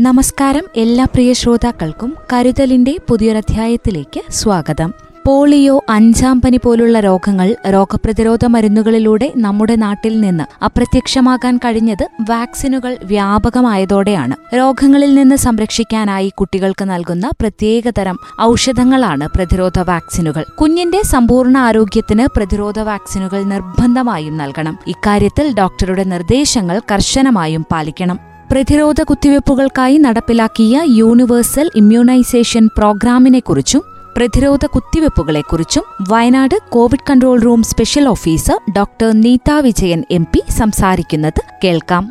നമസ്കാരം എല്ലാ പ്രിയ ശ്രോതാക്കൾക്കും കരുതലിന്റെ പുതിയൊരധ്യായത്തിലേക്ക് സ്വാഗതം. പോളിയോ അഞ്ചാം പനി പോലുള്ള രോഗങ്ങൾ രോഗപ്രതിരോധ മരുന്നുകളിലൂടെ നമ്മുടെ നാട്ടിൽ നിന്ന് അപ്രത്യക്ഷമാകാൻ കഴിഞ്ഞത് വാക്സിനുകൾ വ്യാപകമായതോടെയാണ്. രോഗങ്ങളിൽ നിന്ന് സംരക്ഷിക്കാനായി കുട്ടികൾക്ക് നൽകുന്ന പ്രത്യേകതരം ഔഷധങ്ങളാണ് പ്രതിരോധ വാക്സിനുകൾ. കുഞ്ഞിന്റെ സമ്പൂർണ ആരോഗ്യത്തിന് പ്രതിരോധ വാക്സിനുകൾ നിർബന്ധമായും നൽകണം. ഇക്കാര്യത്തിൽ ഡോക്ടറുടെ നിർദ്ദേശങ്ങൾ കർശനമായും പാലിക്കണം. പ്രതിരോധ കുത്തിവയ്പ്പുകൾക്കായി നടപ്പിലാക്കിയ യൂണിവേഴ്സൽ ഇമ്മ്യൂണൈസേഷൻ പ്രോഗ്രാമിനെക്കുറിച്ചും പ്രതിരോധ കുത്തിവയ്പ്പുകളെക്കുറിച്ചും Wayanad covid control room special officer doctor Neetha Vijayan M P സംസാരിക്കുന്നത് കേൾക്കാം.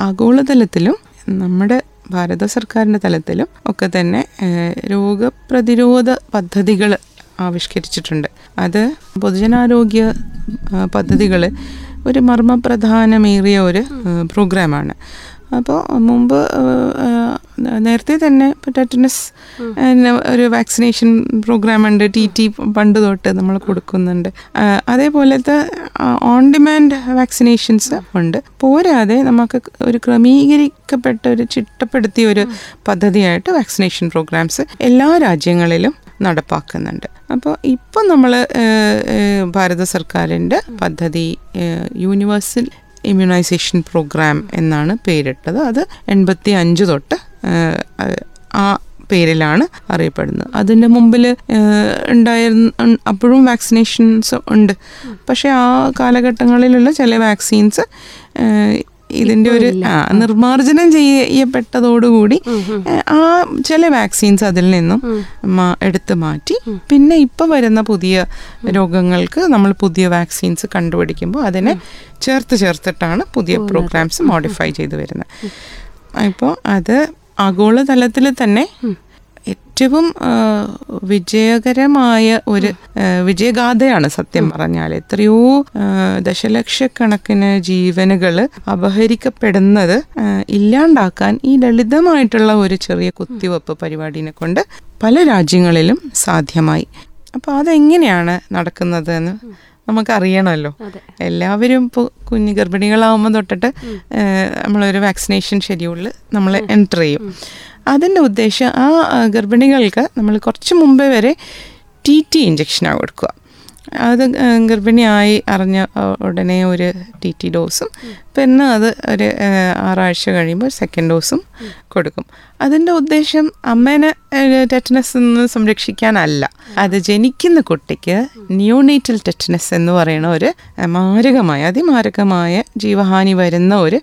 ആഗോളതലത്തിലും നമ്മുടെ ഭാരത സർക്കാരിന്റെ തലത്തിലും ഒക്കെ തന്നെ രോഗപ്രതിരോധ പദ്ധതികൾ ആവിഷ്കരിച്ചിട്ടുണ്ട്. അത് പൊതുജനാരോഗ്യ പദ്ധതികൾ ഒരു മർമ്മപ്രധാനമേറിയ ഒരു പ്രോഗ്രാമാണ്. അപ്പോൾ മുമ്പ് നേരത്തെ തന്നെ ടെറ്റനസ് ഒരു വാക്സിനേഷൻ പ്രോഗ്രാം ഉണ്ട് ടി ടി പണ്ട് തൊട്ട് നമ്മൾ കൊടുക്കുന്നുണ്ട്. അതേപോലത്തെ ഓൺ ഡിമാൻഡ് വാക്സിനേഷൻസ് ഉണ്ട്. പോരാതെ നമുക്ക് ഒരു ക്രമീകരിക്കപ്പെട്ട ഒരു ചിട്ടപ്പെടുത്തിയ ഒരു പദ്ധതിയായിട്ട് വാക്സിനേഷൻ പ്രോഗ്രാംസ് എല്ലാ രാജ്യങ്ങളിലും നടപ്പാക്കുന്നുണ്ട്. അപ്പോൾ ഇപ്പോൾ നമ്മൾ ഭാരത സർക്കാരിന്റെ പദ്ധതി യൂണിവേഴ്സൽ ഇമ്മ്യൂണൈസേഷൻ പ്രോഗ്രാം എന്നാണ് പേരിട്ടത്. അത് എൺപത്തി അഞ്ച് തൊട്ട് ആ പേരിലാണ് അറിയപ്പെടുന്നത്. അതിന്റെ മുമ്പിൽ ഉണ്ടായിരുന്ന അപ്പോഴും വാക്സിനേഷൻസ് ഉണ്ട്. പക്ഷേ ആ കാലഘട്ടങ്ങളിലുള്ള ചില വാക്സിൻസ് ഇതിന്റെ ഒരു നിർമാർജനം നിർമ്മാർജനം ചെയ്യപ്പെട്ടതോടുകൂടി ആ ചില വാക്സിൻസ് അതിൽ നിന്നും എടുത്തു മാറ്റി. പിന്നെ ഇപ്പോൾ വരുന്ന പുതിയ രോഗങ്ങൾക്ക് നമ്മൾ പുതിയ വാക്സിൻസ് കണ്ടുപിടിക്കുമ്പോൾ അതിനെ ചേർത്ത് ചേർത്തിട്ടാണ് പുതിയ പ്രോഗ്രാംസ് മോഡിഫൈ ചെയ്തു വരുന്നത്. ഇപ്പോൾ അത് ആഗോളതലത്തിൽ തന്നെ ഏറ്റവും വിജയകരമായ ഒരു വിജയഗാഥയാണ് സത്യം പറഞ്ഞാൽ എത്രയോ ദശലക്ഷക്കണക്കിന് ജീവനുകൾ അപഹരിക്കപ്പെടുന്നത് ഇല്ലാണ്ടാക്കാൻ ഈ ലളിതമായിട്ടുള്ള ഒരു ചെറിയ കുത്തിവെപ്പ് പരിപാടിനെ കൊണ്ട് പല രാജ്യങ്ങളിലും സാധ്യമായി. അപ്പോൾ അതെങ്ങനെയാണ് നടക്കുന്നത് എന്ന് നമുക്കറിയണമല്ലോ. എല്ലാവരും ഇപ്പോൾ കുഞ്ഞ് ഗർഭിണികളാവുമ്പോൾ തൊട്ടിട്ട് നമ്മളൊരു വാക്സിനേഷൻ ഷെഡ്യൂളിൽ നമ്മൾ എന്റർ ചെയ്യും. അതിന്റെ ഉദ്ദേശം ആ ഗർഭിണികൾക്ക് നമ്മൾ കുറച്ച് മുമ്പേ വരെ ടി ടി ഇഞ്ചക്ഷനാണ് കൊടുക്കുക. അത് ഗർഭിണിയായി അറിഞ്ഞ ഉടനെ ഒരു ടി ടി ഡോസും പിന്നെ അത് ഒരു ആറാഴ്ച കഴിയുമ്പോൾ സെക്കൻഡ് ഡോസും കൊടുക്കും. അതിന്റെ ഉദ്ദേശം അമ്മേനെ ടെറ്റനസ് നിന്ന് സംരക്ഷിക്കാനല്ല. അത് ജനിക്കുന്ന കുട്ടിക്ക് ന്യൂനേറ്റൽ ടെറ്റനസ് എന്ന് പറയുന്ന ഒരു മാരകമായ അതിമാരകമായ ജീവഹാനി വരുന്ന ഒരു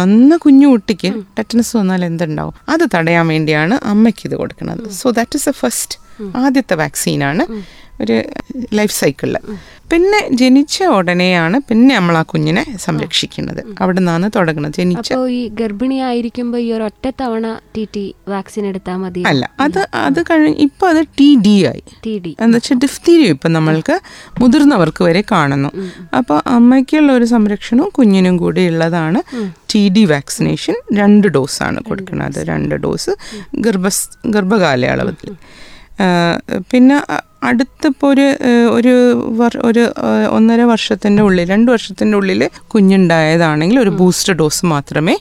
നന്ന കുഞ്ഞു കുട്ടിക്ക് ടെറ്റനസ് വന്നാൽ എന്തുണ്ടാവും? അത് തടയാൻ വേണ്ടിയാണ് അമ്മയ്ക്ക് ഇത് കൊടുക്കുന്നത്. So that is a first ആദ്യത്തെ വാക്സിനാണ് ഒരു ലൈഫ് സൈക്കിളിൽ പിന്നെ ജനിച്ച ഉടനെയാണ് പിന്നെ നമ്മൾ ആ കുഞ്ഞിനെ സംരക്ഷിക്കുന്നത്. അവിടെ നിന്നാണ് തുടങ്ങുന്നത്. ജനിച്ച ഈ ഗർഭിണിയായിരിക്കുമ്പോൾ ഈ ഒരു ഒറ്റ തവണ ടി ടി വാക്സിൻ എടുത്താൽ മതി. അല്ല അത് അത് കഴിഞ്ഞ് ഇപ്പൊ അത് ടി ഡി ആയി. T D. എന്താ വെച്ചാൽ ഡിഫ്തീരിയ ഇപ്പം നമ്മൾക്ക് മുതിർന്നവർക്ക് വരെ കാണുന്നു. അപ്പോൾ അമ്മയ്ക്കുള്ള ഒരു സംരക്ഷണവും കുഞ്ഞിനും കൂടി ഉള്ളതാണ് ടി ഡി വാക്സിനേഷൻ. രണ്ട് ഡോസാണ് കൊടുക്കുന്നത് രണ്ട് ഡോസ് ഗർഭ ഗർഭകാലയളവിൽ. പിന്നെ അടുത്തിപ്പോൾ ഒരു ഒരു ഒരു ഒന്നര വർഷത്തിന്റെ ഉള്ളിൽ രണ്ട് വർഷത്തിന്റെ ഉള്ളിൽ കുഞ്ഞുണ്ടായതാണെങ്കിൽ ഒരു ബൂസ്റ്റർ ഡോസ് മാത്രമേ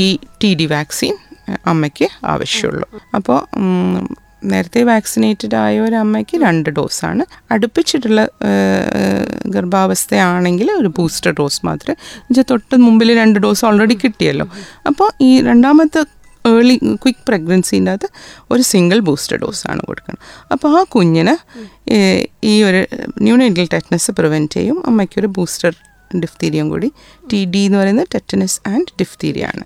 ഈ ടി ഡി വാക്സിൻ അമ്മയ്ക്ക് ആവശ്യമുള്ളൂ. അപ്പോൾ നേരത്തെ വാക്സിനേറ്റഡ് ആയ ഒരു അമ്മയ്ക്ക് രണ്ട് ഡോസാണ്. അടുപ്പിച്ചിട്ടുള്ള ഗർഭാവസ്ഥയാണെങ്കിൽ ഒരു ബൂസ്റ്റർ ഡോസ് മാത്രമേ എന്നുവെച്ചാൽ തൊട്ട് മുമ്പിൽ രണ്ട് ഡോസ് ഓൾറെഡി കിട്ടിയല്ലോ. അപ്പോൾ ഈ രണ്ടാമത്തെ ഏർലി ക്വിക്ക് പ്രഗ്നൻസിന്റെ അകത്ത് ഒരു സിംഗിൾ ബൂസ്റ്റർ ഡോസാണ് കൊടുക്കുന്നത് അപ്പോൾ ആ കുഞ്ഞിന് ഈ ഒരു ന്യൂനൈഡൽ ടെറ്റനസ് പ്രിവെന്റ് ചെയ്യും. അമ്മയ്ക്കൊരു ബൂസ്റ്റർ ഡിഫ്തീരിയം കൂടി. ടി ഡി എന്ന് പറയുന്നത് ടെറ്റനസ് ആൻഡ് ഡിഫ്തീരിയ ആണ്.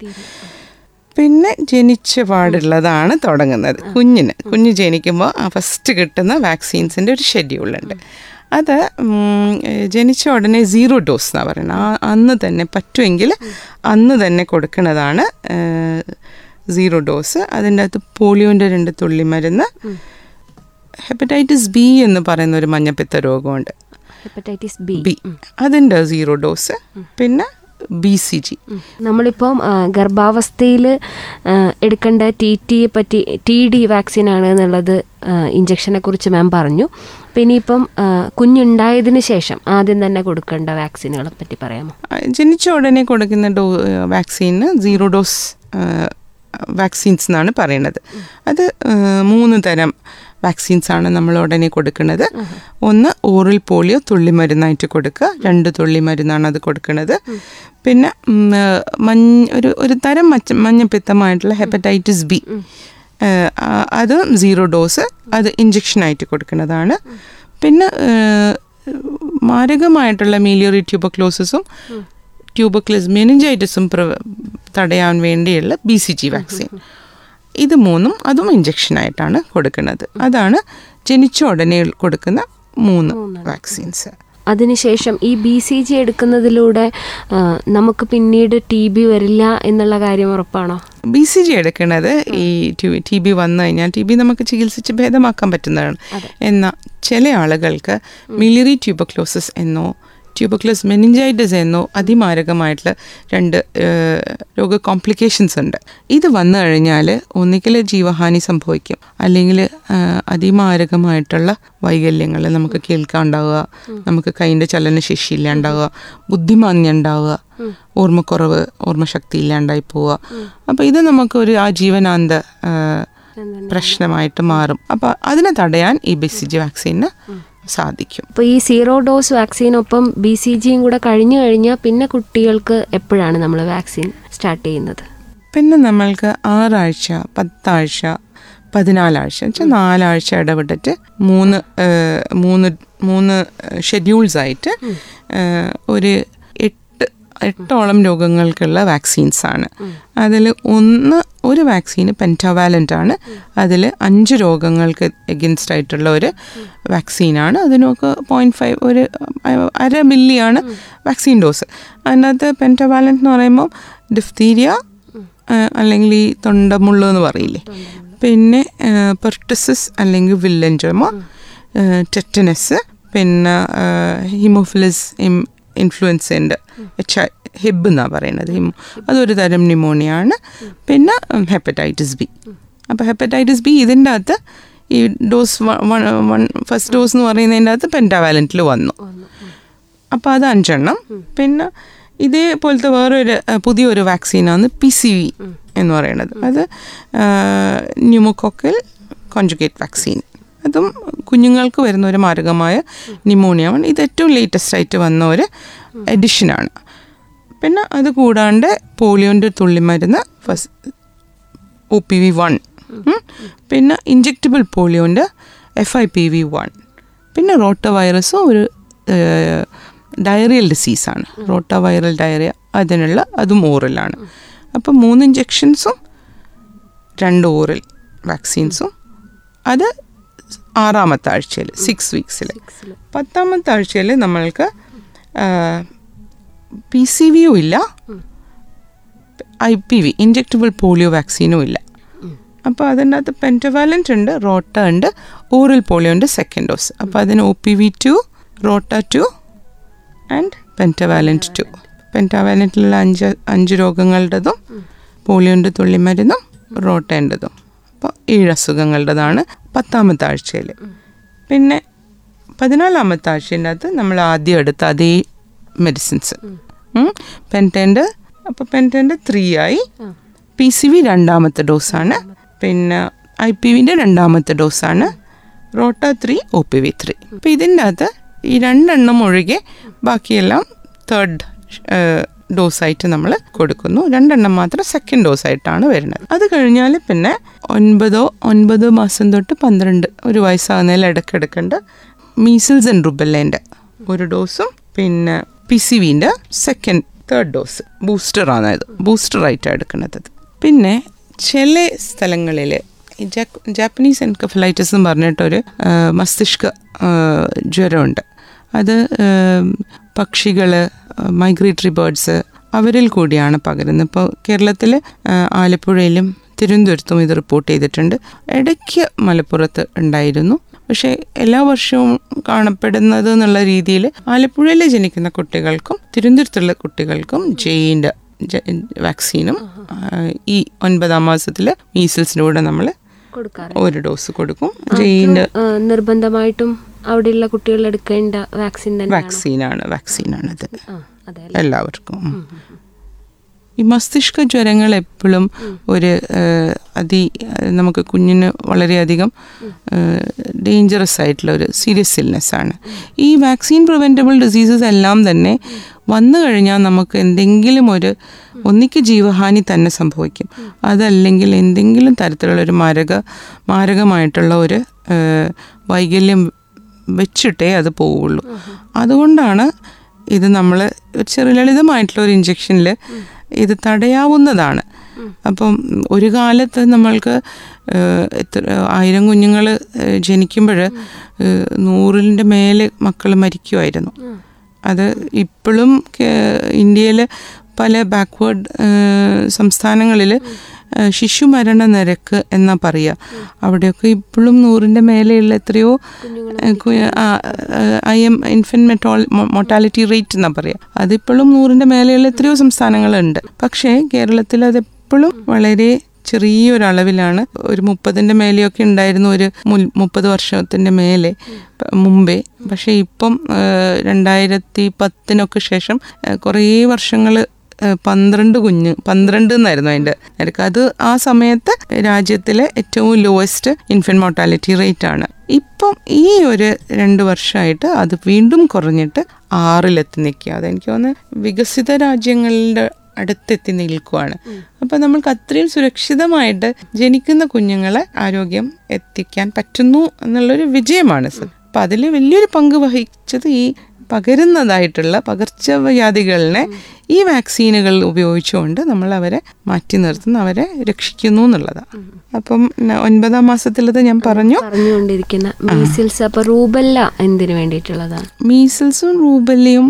പിന്നെ ജനിച്ച പാടുള്ളതാണ് തുടങ്ങുന്നത്. കുഞ്ഞിന്. കുഞ്ഞ് ജനിക്കുമ്പോൾ ആ ഫസ്റ്റ് കിട്ടുന്ന വാക്സിൻസിന്റെ ഒരു ഷെഡ്യൂളുണ്ട് അത് ജനിച്ച ഉടനെ സീറോ ഡോസ് എന്നാണ് പറയുന്നത്. അന്ന് തന്നെ പറ്റുമെങ്കിൽ അന്ന് തന്നെ കൊടുക്കുന്നതാണ് സീറോ ഡോസ്. അതിന്റെ അകത്ത് പോളിയോന്റെ രണ്ട് തുള്ളി മരുന്ന് ഹെപ്പറ്റൈറ്റിസ് ബി എന്ന് പറയുന്ന ഒരു മഞ്ഞപ്പിത്ത രോഗമുണ്ട്. Hepatitis B. ബി. അതിന്റെ സീറോ ഡോസ് പിന്നെ ബി സി ജി നമ്മളിപ്പം ഗർഭാവസ്ഥയിൽ എടുക്കേണ്ട ടി ടിയെ പറ്റി ടി ഡി വാക്സിൻ ആണ് എന്നുള്ളത് ഇഞ്ചക്ഷനെ കുറിച്ച് മാം പറഞ്ഞു. പിന്നെ ഇപ്പം കുഞ്ഞുണ്ടായതിനു ശേഷം ആദ്യം തന്നെ കൊടുക്കേണ്ട വാക്സിനുകളെ പറ്റി പറയാമോ? ജനിച്ച ഉടനെ കൊടുക്കുന്ന ഡോ വാക്സിന് സീറോ ഡോസ് വാക്സിൻസ് എന്നാണ് പറയുന്നത് അത് മൂന്ന് തരം വാക്സിൻസ് ആണ് നമ്മൾ ഉടനെ കൊടുക്കുന്നത് ഒന്ന് ഓറൽ പോളിയോ തുള്ളി മരുന്നായിട്ട് കൊടുക്കുക. രണ്ട് തുള്ളി മരുന്നാണ് അത് കൊടുക്കുന്നത് പിന്നെ മഞ്ഞ ഒരു ഒരു തരം മച്ച മഞ്ഞപ്പിത്തമായിട്ടുള്ള ഹെപ്പറ്റൈറ്റിസ് ബി. അത് സീറോ ഡോസ് അത് ഇഞ്ചക്ഷനായിട്ട് കൊടുക്കുന്നതാണ് പിന്നെ മാരകമായിട്ടുള്ള മീലിയറി ട്യൂബക്ലോസിസും ട്യൂബക്ലസ് മെനിഞ്ചൈറ്റിസും തടയാൻ വേണ്ടിയുള്ള ബി സി ജി വാക്സിൻ ഇത് മൂന്നും അതും ഇഞ്ചക്ഷനായിട്ടാണ് കൊടുക്കുന്നത്. അതാണ് ജനിച്ച ഉടനെ കൊടുക്കുന്ന മൂന്ന് വാക്സിൻസ് അതിനുശേഷം ഈ ബി സി ജി എടുക്കുന്നതിലൂടെ നമുക്ക് പിന്നീട് ടി ബി വരില്ല എന്നുള്ള കാര്യം ഉറപ്പാണോ? ബി സി ജി എടുക്കുന്നത് ഈ ടി ബി വന്നു കഴിഞ്ഞാൽ ടി ബി നമുക്ക് ചികിത്സിച്ച് ഭേദമാക്കാൻ പറ്റുന്നതാണ്. എന്നാൽ ചില ആളുകൾക്ക് മിലിറി ട്യൂബക്ലോസിസ് എന്നോ ട്യൂബക്ലോസ് മെനിഞ്ചൈറ്റിസ് എന്നോ അതിമാരകമായിട്ടുള്ള രണ്ട് രോഗ കോംപ്ലിക്കേഷൻസ് ഉണ്ട്. ഇത് വന്നു കഴിഞ്ഞാൽ ഒന്നുകിൽ ജീവഹാനി സംഭവിക്കും. അല്ലെങ്കിൽ അതിമാരകമായിട്ടുള്ള വൈകല്യങ്ങൾ നമുക്ക് കേൾക്കാണ്ടാവുക. നമുക്ക് കൈന്റെ ചലനശേഷി ഇല്ലാണ്ടാവുക. ബുദ്ധിമാന്യം ഉണ്ടാവുക ഓർമ്മക്കുറവ് ഓർമ്മശക്തി ഇല്ലാണ്ടായി പോവുക. അപ്പോൾ ഇത് നമുക്ക് ഒരു ആ, പ്രശ്നമായിട്ട് മാറും. അപ്പോൾ അതിനെ തടയാൻ ഈ ബി സി ജി വാക്സിന് സാധിക്കും. അപ്പോൾ ഈ സീറോ ഡോസ് വാക്സിനൊപ്പം ബി സി ജിയും കൂടെ കഴിഞ്ഞു കഴിഞ്ഞാൽ പിന്നെ കുട്ടികൾക്ക് എപ്പോഴാണ് നമ്മൾ വാക്സിൻ സ്റ്റാർട്ട് ചെയ്യുന്നത്? പിന്നെ നമ്മൾക്ക് ആറാഴ്ച പത്താഴ്ച പതിനാലാഴ്ച വെച്ചാൽ നാലാഴ്ച ഇടപെട്ടിട്ട് മൂന്ന് മൂന്ന് മൂന്ന് ഷെഡ്യൂൾസ് ആയിട്ട് ഒരു എട്ടോളം രോഗങ്ങൾക്കുള്ള വാക്സിൻസ് ആണ് അതിൽ ഒന്ന് ഒരു വാക്സിന് പെന്റാവാലന്റ് ആണ് അതിൽ അഞ്ച് രോഗങ്ങൾക്ക് എഗൻസ്റ്റ് ആയിട്ടുള്ള ഒരു വാക്സിനാണ്. അതിനൊക്കെ പോയിന്റ് ഫൈവ് ഒരു അര മില്ലിയാണ് വാക്സിൻ ഡോസ്. അതിനകത്ത് പെന്റാവാലന്റ് എന്ന് പറയുമ്പോൾ ഡിഫ്തീരിയ അല്ലെങ്കിൽ ഈ തൊണ്ടമുള്ളു എന്ന് പറയില്ലേ? പിന്നെ പെർട്ടിസിസ് അല്ലെങ്കിൽ വില്ലൻ ചുമ ടെറ്റനസ് പിന്നെ ഹിമോഫിലിസ് ഇൻഫ്ലുവൻസന്റെ എച്ച് ഹിബ് എന്നാണ് പറയുന്നത് ഹിമോ അതൊരു തരം ന്യൂമോണിയ ആണ് പിന്നെ ഹെപ്പറ്റൈറ്റിസ് ബി. അപ്പോൾ ഹെപ്പറ്റൈറ്റിസ് ബി ഇതിന്റെ അകത്ത് ഈ ഡോസ് വൺ ഫസ്റ്റ് ഡോസ് എന്ന് പറയുന്നതിന്റെ അകത്ത് പെന്റാവാലന്റിൽ വന്നു. അപ്പോൾ അത് അഞ്ചെണ്ണം. പിന്നെ ഇതേപോലത്തെ വേറൊരു പുതിയൊരു വാക്സിനാണ് പി സി വി എന്ന് പറയുന്നത് അത് ന്യൂമോക്കോക്കൽ കോൺജുഗേറ്റ് വാക്സിൻ. അതും കുഞ്ഞുങ്ങൾക്ക് വരുന്ന ഒരു മാരകമായ ന്യൂമോണിയമാണ് ഇത് ഏറ്റവും ലേറ്റസ്റ്റ് ആയിട്ട് വന്ന ഒരു എഡിഷനാണ് പിന്നെ അത് കൂടാണ്ട് പോളിയോന്റെ തുള്ളിമരുന്ന് first O P V one പിന്നെ injectable പോളിയോന്റെ F I P V one പിന്നെ റോട്ട വൈറസും ഒരു ഡയറിയൽ ഡിസീസാണ് റോട്ട വൈറൽ ഡയറിയ അതിനുള്ള അതും ഓറലാണ് അപ്പോൾ മൂന്ന് ഇഞ്ചെക്ഷൻസും രണ്ട് ഓറൽ വാക്സിൻസും അത് ആറാമത്തെ ആഴ്ചയിൽ സിക്സ് വീക്സിൽ പത്താമത്തെ ആഴ്ചയിൽ നമ്മൾക്ക് പി സി വിയും ഇല്ല. I P V injectable polio വാക്സിനും ഇല്ല. അപ്പോൾ അതിന്റെ അകത്ത് പെന്റവാലന്റ് ഉണ്ട് റോട്ട ഉണ്ട് ഓറൽ പോളിയോ ഉണ്ട് സെക്കൻഡ് ഡോസ് അപ്പോൾ അതിന് O P V two rota two and pentavalent two പെന്റാവാലന്റിലുള്ള അഞ്ച് അഞ്ച് രോഗങ്ങളുടേതും പോളിയോന്റെ തുള്ളിമരുന്നും റോട്ടേന്റെതും അപ്പോൾ ഏഴസുഖങ്ങളുടേതാണ് പത്താമത്തെ ആഴ്ചയിൽ. പിന്നെ പതിനാലാമത്തെ ആഴ്ചന്റെ അകത്ത് നമ്മൾ ആദ്യം എടുത്ത അതേ മെഡിസിൻസ്. പെന്റന്റ് അപ്പോൾ പെന്റന്റ് ത്രീ ആയി. പി സി വി രണ്ടാമത്തെ ഡോസാണ്. പിന്നെ ഐ പി വിന്റെ രണ്ടാമത്തെ ഡോസാണ്. Rota three O P V three അപ്പോൾ ഇതിന്റെ അകത്ത് ഈ രണ്ടെണ്ണം ഒഴികെ ബാക്കിയെല്ലാം തേർഡ് ഡോസായിട്ട് നമ്മൾ കൊടുക്കുന്നു. രണ്ടെണ്ണം മാത്രം സെക്കൻഡ് ഡോസായിട്ടാണ് വരുന്നത്. അത് കഴിഞ്ഞാൽ പിന്നെ ഒൻപതോ ഒൻപത് മാസം തൊട്ട് പന്ത്രണ്ട് ഒരു വയസ്സാകുന്നതിൽ ഇടയ്ക്കെടുക്കേണ്ട മീസിൽസ് ആൻഡ് റുബല്ലേന്റെ ഒരു ഡോസും പിന്നെ പി സി വിന്റെ സെക്കൻഡ് തേർഡ് ഡോസ്. ബൂസ്റ്ററാണ് അത് ബൂസ്റ്ററായിട്ടാണ് എടുക്കുന്നത്. പിന്നെ ചില സ്ഥലങ്ങളിൽ ജാപ്പനീസ് എൻകഫലൈറ്റിസ് എന്ന് പറഞ്ഞിട്ടൊരു മസ്തിഷ്ക ജ്വരമുണ്ട്. അത് പക്ഷികൾ മൈഗ്രേറ്ററി ബേർഡ്സ് അവരിൽ കൂടിയാണ് പകരുന്നത്. ഇപ്പോൾ കേരളത്തിൽ ആലപ്പുഴയിലും തിരുവനന്തപുരത്തും ഇത് റിപ്പോർട്ട് ചെയ്തിട്ടുണ്ട്. ഇടയ്ക്ക് മലപ്പുറത്ത് ഉണ്ടായിരുന്നു. പക്ഷേ എല്ലാ വർഷവും കാണപ്പെടുന്നത് എന്നുള്ള രീതിയിൽ ആലപ്പുഴയിൽ ജനിക്കുന്ന കുട്ടികൾക്കും തിരുവനന്തപുരത്തുള്ള കുട്ടികൾക്കും ജെയിന്റെ വാക്സിനും ഈ ഒൻപതാം മാസത്തിൽ മീസിൽസിന്റെ കൂടെ നമ്മൾ ഒരു ഡോസ് കൊടുക്കും. ജെയിന്റെ നിർബന്ധമായിട്ടും അവിടെയുള്ള കുട്ടികൾ എടുക്കേണ്ട വാക്സിൻ തന്നെ വാക്സിനാണ് വാക്സിനാണിത്. അതെ എല്ലാവർക്കും. ഈ മസ്തിഷ്ക ജ്വരങ്ങൾ എപ്പോഴും ഒരു അതി നമുക്ക് കുഞ്ഞിന് വളരെയധികം ഡേഞ്ചറസ് ആയിട്ടുള്ള ഒരു സീരിയസ് ഇൽനെസ് ആണ്. ഈ വാക്സിൻ പ്രിവെന്റബിൾ ഡിസീസസ് എല്ലാം തന്നെ വന്നു കഴിഞ്ഞാൽ നമുക്ക് എന്തെങ്കിലും ഒരു ഒന്നിക്ക് ജീവഹാനി തന്നെ സംഭവിക്കും. അതല്ലെങ്കിൽ എന്തെങ്കിലും തരത്തിലുള്ള ഒരു മാരക മാരകമായിട്ടുള്ള ഒരു വൈകല്യം വെച്ചിട്ടേ അത് പോവുള്ളൂ. അതുകൊണ്ടാണ് ഇത് നമ്മൾ ഒരു ചെറിയ ലളിതമായിട്ടുള്ള ഒരു ഇഞ്ചക്ഷനിൽ ഇത് തടയാവുന്നതാണ്. അപ്പം ഒരു കാലത്ത് നമ്മൾക്ക് എത്ര ആയിരം കുഞ്ഞുങ്ങൾ ജനിക്കുമ്പോൾ നൂറിന്റെ മേലെ മക്കൾ മരിക്കുമായിരുന്നു അത് ഇപ്പോഴും ഇന്ത്യയിൽ പല ബാക്ക്വേർഡ് സംസ്ഥാനങ്ങളിൽ ശിശുമരണ നിരക്ക് എന്നാ പറയുക അവിടെയൊക്കെ ഇപ്പോഴും നൂറിന്റെ മേലെയുള്ള എത്രയോ ഐ എം ഇൻഫന്റ് മെറ്റോൾ മൊർട്ടാലിറ്റി റേറ്റ് എന്നാ പറയുക അതിപ്പോഴും നൂറിന്റെ മേലെയുള്ള എത്രയോ സംസ്ഥാനങ്ങളുണ്ട്. പക്ഷേ കേരളത്തിൽ അതെപ്പോഴും വളരെ ചെറിയൊരളവിലാണ് ഒരു മുപ്പതിന്റെ മേലെയൊക്കെ ഉണ്ടായിരുന്നു ഒരു മുപ്പത് വർഷത്തിന്റെ മേലെ മുമ്പേ. പക്ഷേ ഇപ്പം രണ്ടായിരത്തി പത്തിനൊക്കെ ശേഷം കുറേ വർഷങ്ങൾ പന്ത്രണ്ട് കുഞ്ഞ് പന്ത്രണ്ട് എന്നായിരുന്നു അതിന്റെ നിരക്ക്. അത് ആ സമയത്ത് രാജ്യത്തിലെ ഏറ്റവും ലോവസ്റ്റ് ഇൻഫന്റ് മോർട്ടാലിറ്റി റേറ്റ് ആണ്. ഇപ്പം ഈ ഒരു രണ്ട് വർഷമായിട്ട് അത് വീണ്ടും കുറഞ്ഞിട്ട് ആറിലെത്തി നിൽക്കുക അതെനിക്ക് തോന്നുന്നു വികസിത രാജ്യങ്ങളുടെ അടുത്തെത്തി നിൽക്കുവാണ്. അപ്പം നമ്മൾക്ക് അത്രയും സുരക്ഷിതമായിട്ട് ജനിക്കുന്ന കുഞ്ഞുങ്ങളെ ആരോഗ്യം എത്തിക്കാൻ പറ്റുന്നു എന്നുള്ളൊരു വിജയമാണ് സർ അപ്പം അതിൽ വലിയൊരു പങ്ക് വഹിച്ചത് ഈ പകരുന്നതായിട്ടുള്ള പകർച്ചവ്യാധികളിനെ ഈ വാക്സിനുകൾ ഉപയോഗിച്ചുകൊണ്ട് നമ്മൾ അവരെ മാറ്റി നിർത്തുന്നു അവരെ രക്ഷിക്കുന്നു എന്നുള്ളതാണ് അപ്പം ഒൻപതാം മാസത്തിലത് ഞാൻ പറഞ്ഞു. പറഞ്ഞുകൊണ്ടിരിക്കുന്ന മീസിൽസ് അപ്പൊ റൂബല്ല എന്തിനു വേണ്ടിയിട്ടുള്ളതാണ്? മീസിൽസും റൂബല്ലയും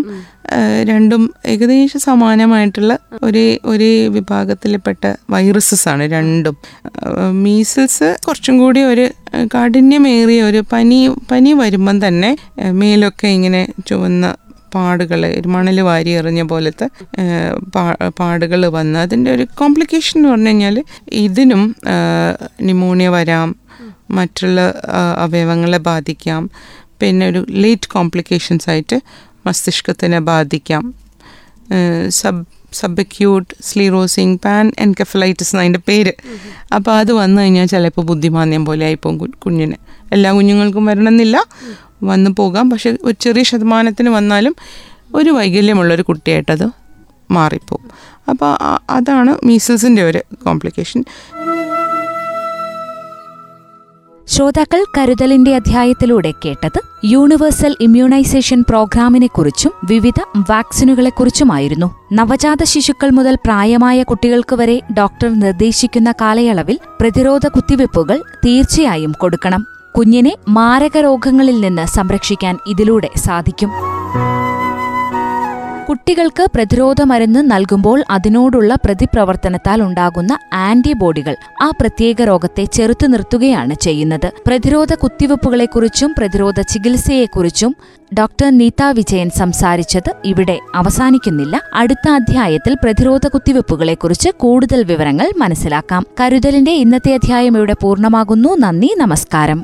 രണ്ടും ഏകദേശം സമാനമായിട്ടുള്ള ഒരേ ഒരേ വിഭാഗത്തിൽപ്പെട്ട വൈറസസ് ആണ് രണ്ടും. മീസിൽസ് കുറച്ചും കൂടി ഒരു കാഠിന്യമേറിയ ഒരു പനി പനി വരുമ്പം തന്നെ മേലൊക്കെ ഇങ്ങനെ ചുവന്ന പാടുകൾ മണൽ വാരി എറിഞ്ഞ പോലത്തെ പാടുകൾ വന്ന് അതിന്റെ ഒരു കോംപ്ലിക്കേഷൻ എന്ന് പറഞ്ഞു കഴിഞ്ഞാൽ ഇതിനും ന്യൂമോണിയ വരാം മറ്റുള്ള അവയവങ്ങളെ ബാധിക്കാം പിന്നെ ഒരു ലേറ്റ് കോംപ്ലിക്കേഷൻസ് ആയിട്ട് മസ്തിഷ്കത്തിനെ ബാധിക്കാം. Sub subacute sclerosing pan encephalitis എന്നതിന്റെ പേര്. അപ്പോൾ അത് വന്നു കഴിഞ്ഞാൽ ചിലപ്പോൾ ബുദ്ധിമാന്യം പോലെ ആയിപ്പോൾ കുഞ്ഞിന്. എല്ലാ കുഞ്ഞുങ്ങൾക്കും വരണമെന്നില്ല. വന്നു പോകാം. പക്ഷെ ഒരു ചെറിയ ശതമാനത്തിന് വന്നാലും ഒരു വൈകല്യമുള്ളൊരു കുട്ടിയായിട്ടത് മാറിപ്പോകും. അപ്പോൾ അതാണ് മീസസിന്റെ ഒരു കോംപ്ലിക്കേഷൻ. ശ്രോതാക്കൾ കരുതലിന്റെ അധ്യായത്തിലൂടെ കേട്ടത് യൂണിവേഴ്സൽ ഇമ്മ്യൂണൈസേഷൻ പ്രോഗ്രാമിനെക്കുറിച്ചും വിവിധ വാക്സിനുകളെക്കുറിച്ചുമായിരുന്നു. നവജാത ശിശുക്കൾ മുതൽ പ്രായമായ കുട്ടികൾക്ക് വരെ ഡോക്ടർ നിർദ്ദേശിക്കുന്ന കാലയളവിൽ പ്രതിരോധ കുത്തിവയ്പ്പുകൾ തീർച്ചയായും കൊടുക്കണം. കുഞ്ഞിനെ മാരക രോഗങ്ങളിൽ നിന്ന് സംരക്ഷിക്കാൻ ഇതിലൂടെ സാധിക്കും. കുട്ടികൾക്ക് പ്രതിരോധ മരുന്ന് നൽകുമ്പോൾ അതിനോടുള്ള പ്രതിപ്രവർത്തനത്താൽ ഉണ്ടാകുന്ന ആന്റിബോഡികൾ ആ പ്രത്യേക രോഗത്തെ ചെറുത്തു നിർത്തുകയാണ് ചെയ്യുന്നത്. പ്രതിരോധ കുത്തിവയ്പ്പുകളെക്കുറിച്ചും പ്രതിരോധ ചികിത്സയെക്കുറിച്ചും ഡോക്ടർ നീത വിജയൻ സംസാരിച്ചത് ഇവിടെ അവസാനിക്കുന്നില്ല. അടുത്ത അധ്യായത്തിൽ പ്രതിരോധ കുത്തിവയ്പ്പുകളെക്കുറിച്ച് കൂടുതൽ വിവരങ്ങൾ മനസ്സിലാക്കാം. കരുതലിന്റെ ഇന്നത്തെ അധ്യായം ഇവിടെ പൂർണമാകുന്നു. നന്ദി നമസ്കാരം.